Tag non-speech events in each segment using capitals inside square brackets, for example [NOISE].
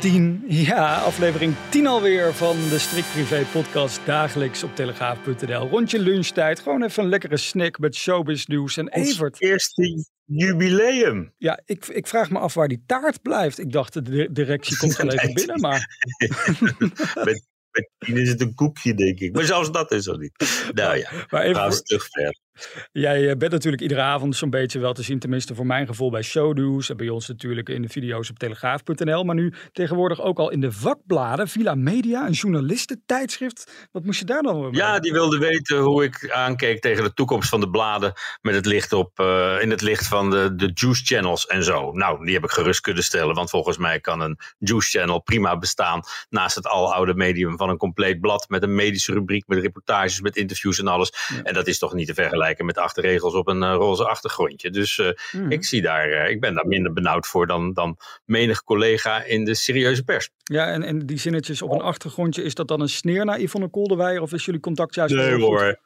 10, ja, aflevering 10 alweer van de Strikt Privé podcast dagelijks op telegraaf.nl. Rondje lunchtijd, gewoon even een lekkere snack met showbiz nieuws. En Evert. eerste jubileum. Ja, ik, ik vraag me af waar die taart blijft. Ik dacht de directie komt wel even binnen, maar... [LAUGHS] met, met tien is het een koekje, denk ik. Maar zelfs dat is er niet. Nou ja, maar even gaan we terug verder. Jij eh, bent natuurlijk iedere avond zo'n beetje wel te zien, tenminste voor mijn gevoel bij Showdo's en bij ons natuurlijk in de video's op telegraaf.nl, maar nu tegenwoordig ook al in de vakbladen, Villa Media, een journalistentijdschrift. Wat moest je daar dan mee? Ja, die wilde weten hoe ik aankeek tegen de toekomst van de bladen met het licht op, uh, in het licht van de, de juice channels en zo. Nou, die heb ik gerust kunnen stellen, want volgens mij kan een juice channel prima bestaan naast het aloude medium van een compleet blad met een medische rubriek, met reportages, met interviews en alles. Ja. En dat is toch niet te vergelijken met acht regels op een uh, roze achtergrondje. Dus uh, mm. ik, zie daar, uh, ik ben daar minder benauwd voor dan, dan menig collega in de serieuze pers. Ja, en, en die zinnetjes op een achtergrondje, is dat dan een sneer naar Yvonne Kolderweijer of is jullie contact juist Nee hoor,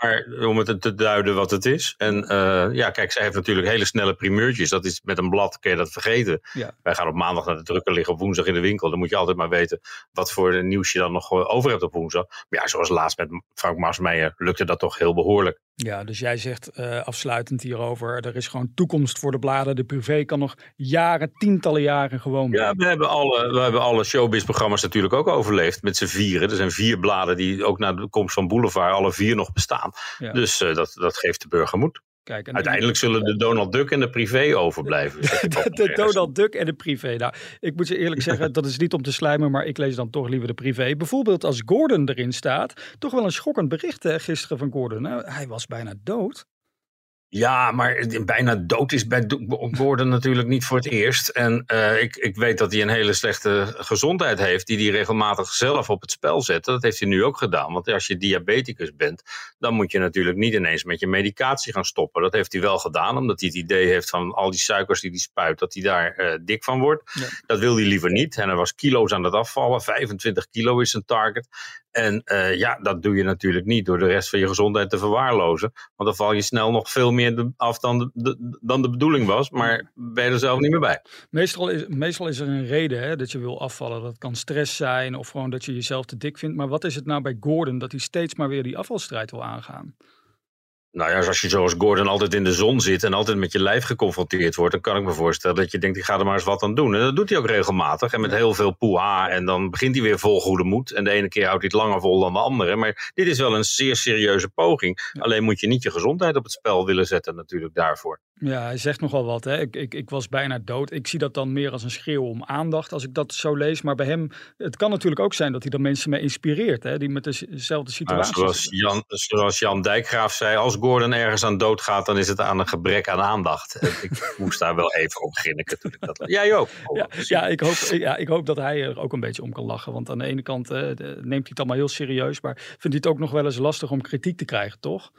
maar om het te duiden wat het is. En uh, ja, kijk, zij heeft natuurlijk hele snelle primeurtjes. Dat is met een blad, kun je dat vergeten. Ja. Wij gaan op maandag naar de drukker liggen, op woensdag in de winkel. Dan moet je altijd maar weten wat voor nieuws je dan nog over hebt op woensdag. Maar ja, zoals laatst met Frank Marsmeijer lukte dat toch heel behoorlijk. Ja, dus jij zegt uh, afsluitend hierover, er is gewoon toekomst voor de bladen. De privé kan nog jaren, tientallen jaren gewoon. Ja, we hebben alle, we hebben alle showbiz-programma's natuurlijk ook overleefd met z'n vieren. Er zijn vier bladen die ook na de komst van Boulevard alle vier nog bestaan. Ja. Dus uh, dat, dat geeft de burger moed. Kijk, en Uiteindelijk zullen de Donald Duck en de privé overblijven. [LAUGHS] de, de Donald Duck en de privé. Nou, ik moet je eerlijk [LAUGHS] zeggen, dat is niet om te slijmen, maar ik lees dan toch liever de privé. Bijvoorbeeld als Gordon erin staat. Toch wel een schokkend bericht hè, gisteren van Gordon. Nou, hij was bijna dood. Ja, maar bijna dood is bij Gordon natuurlijk niet voor het eerst. En uh, ik, ik weet dat hij een hele slechte gezondheid heeft, die hij regelmatig zelf op het spel zet. Dat heeft hij nu ook gedaan. Want als je diabeticus bent, dan moet je natuurlijk niet ineens met je medicatie gaan stoppen. Dat heeft hij wel gedaan, omdat hij het idee heeft van al die suikers die hij spuit, dat hij daar uh, dik van wordt. Ja. Dat wil hij liever niet. En er was kilo's aan het afvallen. 25 kilo is zijn target. En uh, ja, dat doe je natuurlijk niet door de rest van je gezondheid te verwaarlozen. Want dan val je snel nog veel meer af dan de, de, dan de bedoeling was. Maar ben je er zelf niet meer bij. Meestal is, meestal is er een reden hè, dat je wil afvallen. Dat kan stress zijn of gewoon dat je jezelf te dik vindt. Maar wat is het nou bij Gordon dat hij steeds maar weer die afvalstrijd wil aangaan? Nou ja, als je zoals Gordon altijd in de zon zit en altijd met je lijf geconfronteerd wordt, dan kan ik me voorstellen dat je denkt, ik ga er maar eens wat aan doen. En dat doet hij ook regelmatig en met heel veel poeha. En dan begint hij weer vol goede moed. En de ene keer houdt hij het langer vol dan de andere. Maar dit is wel een zeer serieuze poging. Alleen moet je niet je gezondheid op het spel willen zetten natuurlijk daarvoor. Ja, hij zegt nogal wat. Hè? Ik, ik, ik was bijna dood. Ik zie dat dan meer als een schreeuw om aandacht als ik dat zo lees. Maar bij hem, het kan natuurlijk ook zijn dat hij er mensen mee inspireert. Hè? Die met dezelfde situatie nou, zoals, Jan, zoals Jan Dijkgraaf zei, als Gordon ergens aan dood gaat, dan is het aan een gebrek aan aandacht. ik [LAUGHS] moest daar wel even op grinniken toen dat Jij ook. Ja, ja, ik hoop, ja, ik hoop dat hij er ook een beetje om kan lachen. Want aan de ene kant eh, neemt hij het allemaal heel serieus. Maar vindt hij het ook nog wel eens lastig om kritiek te krijgen, toch?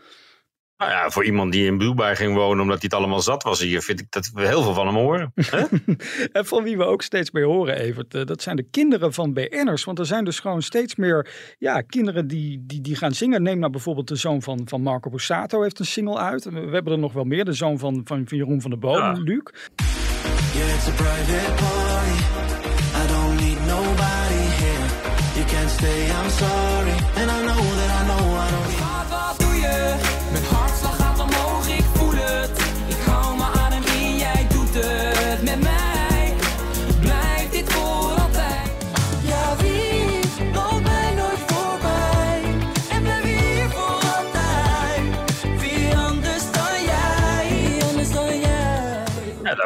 Nou ja, voor iemand die in Dubai ging wonen omdat hij het allemaal zat was hier, vind ik dat we heel veel van hem horen. [LAUGHS] en van wie we ook steeds meer horen, Evert, dat zijn de kinderen van BN'ers. Want er zijn dus gewoon steeds meer ja, kinderen die, die, die gaan zingen. Neem nou bijvoorbeeld de zoon van, van Marco Borsato heeft een single uit. We hebben er nog wel meer. De zoon van, van, van Jeroen van der Boom, ja. Luc. Yeah, it's a private party. I don't need nobody here. You can't stay, I'm sorry.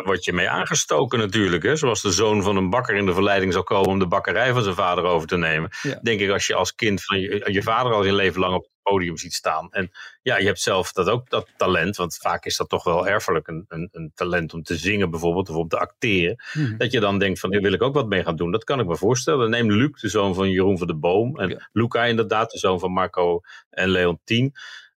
Word je mee aangestoken natuurlijk. Hè? Zoals de zoon van een bakker in de verleiding zal komen om de bakkerij van zijn vader over te nemen. Ja. Denk ik als je als kind van je, je vader al je leven lang op podium ziet staan. En ja, je hebt zelf dat ook, dat talent. Want vaak is dat toch wel erfelijk, een, een, een talent om te zingen bijvoorbeeld. Of om te acteren. Mhm. Dat je dan denkt van, hier wil ik ook wat mee gaan doen. Dat kan ik me voorstellen. Neem Luc, de zoon van Jeroen van de Boom. En Ja. Luca inderdaad, de zoon van Marco en Leontien.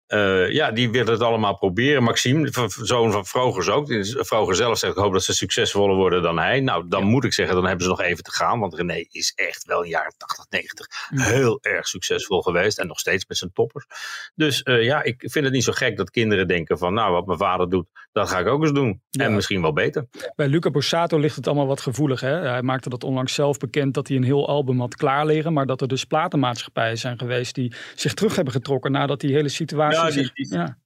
Eh, ja, die willen het allemaal proberen. Maxime, zoon van Vrogers ook. Vroger zelf zegt, ik hoop dat ze succesvoller worden dan hij. Nou, dan moet ik zeggen, dan hebben ze nog even te gaan. Want René is echt wel in jaren 80, 90 Mm. heel erg succesvol geweest. En nog steeds met zijn toppers. Dus eh, ja, ik vind het niet zo gek dat kinderen denken van... nou, wat mijn vader doet, dat ga ik ook eens doen. Ja. En misschien wel beter. Bij Luca Borsato ligt het allemaal wat gevoelig. Hè? Hij maakte dat onlangs zelf bekend dat hij een heel album had klaar liggen. Maar dat er dus platenmaatschappijen zijn geweest die zich terug hebben getrokken nadat die hele situatie... Ja, die- zich- die- ja.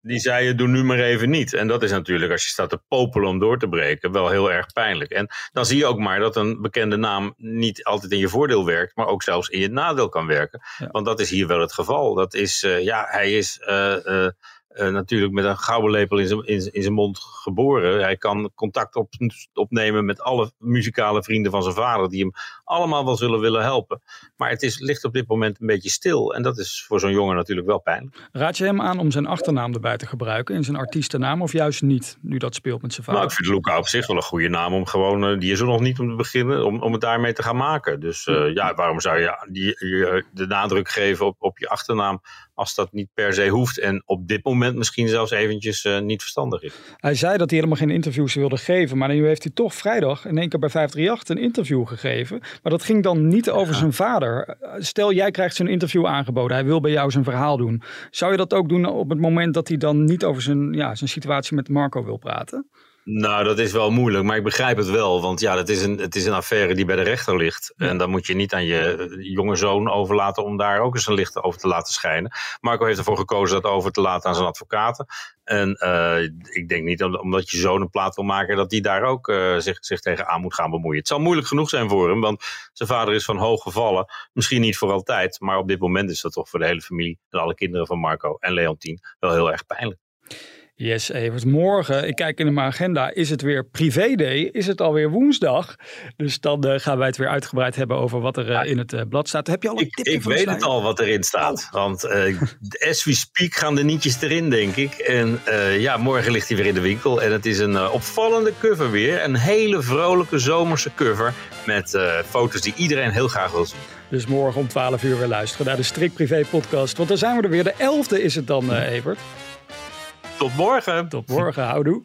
Die zeiden, doe nu maar even niet. En dat is natuurlijk, als je staat te popelen om door te breken, wel heel erg pijnlijk. En dan zie je ook maar dat een bekende naam niet altijd in je voordeel werkt, maar ook zelfs in je nadeel kan werken. Ja. Want dat is hier wel het geval. Dat is, eh, ja, hij is eh, eh, eh, natuurlijk met een gouden lepel in zijn, in, zijn- in zijn mond geboren. Hij kan contact op, opnemen met alle muzikale vrienden van zijn vader, die hem allemaal wel zullen willen helpen. Maar het is, ligt op dit moment een beetje stil. En dat is voor zo'n jongen natuurlijk wel pijnlijk. Raad je hem aan om zijn achternaam erbij te gebruiken in zijn artiestennaam of juist niet, nu dat speelt met zijn vader? Nou, ik vind Luca op zich wel een goede naam om gewoon, eh, die is er nog niet om te beginnen, om, om het daarmee te gaan maken. Dus eh, ja, waarom zou je die, de nadruk geven op, op je achternaam als dat niet per se hoeft en op dit moment misschien zelfs eventjes eh, niet verstandig is? Hij zei dat hij helemaal geen interviews wilde geven, maar nu heeft hij toch vrijdag in één keer bij 538 een interview gegeven. Maar dat ging dan niet over zijn vader. Stel, jij krijgt zo'n interview aangeboden, hij wil bij jou zijn verhaal doen. Zou je dat ook doen op het moment dat hij dan niet over zijn, ja, zijn situatie met Marco wil praten? Nou, dat is wel moeilijk, maar ik begrijp het wel. Want ja, het is een, het is een affaire die bij de rechter ligt. En dan moet je niet aan je eh, jonge zoon overlaten om daar ook eens een licht over te laten schijnen. Marco heeft ervoor gekozen dat over te laten aan zijn advocaten. En eh, ik denk niet om- omdat je zoon een plaat wil maken, dat hij daar ook eh, zich, zich tegenaan moet gaan bemoeien. Het zal moeilijk genoeg zijn voor hem, want zijn vader is van hoog gevallen. Misschien niet voor altijd, maar op dit moment is dat toch voor de hele familie en alle kinderen van Marco en Leontien wel heel erg pijnlijk. Yes, Evert. Morgen, ik kijk in mijn agenda, is het weer privé day. Is het alweer woensdag. Dus dan eh, gaan wij het weer uitgebreid hebben over wat er eh, in het eh, blad staat. Heb je al een Ik, tipje ik de weet het al wat erin staat. Want eh, [LAUGHS] as we speak gaan de nietjes erin, denk ik. En ja, morgen ligt hij weer in de winkel. En het is een opvallende cover weer. Een hele vrolijke zomerse cover. Met foto's die iedereen heel graag wil zien. Dus morgen om 12 uur weer luisteren naar de Strik Privé podcast. Want dan zijn we er weer. De 11e is het dan, Evert. Tot morgen! Tot morgen, houdoe.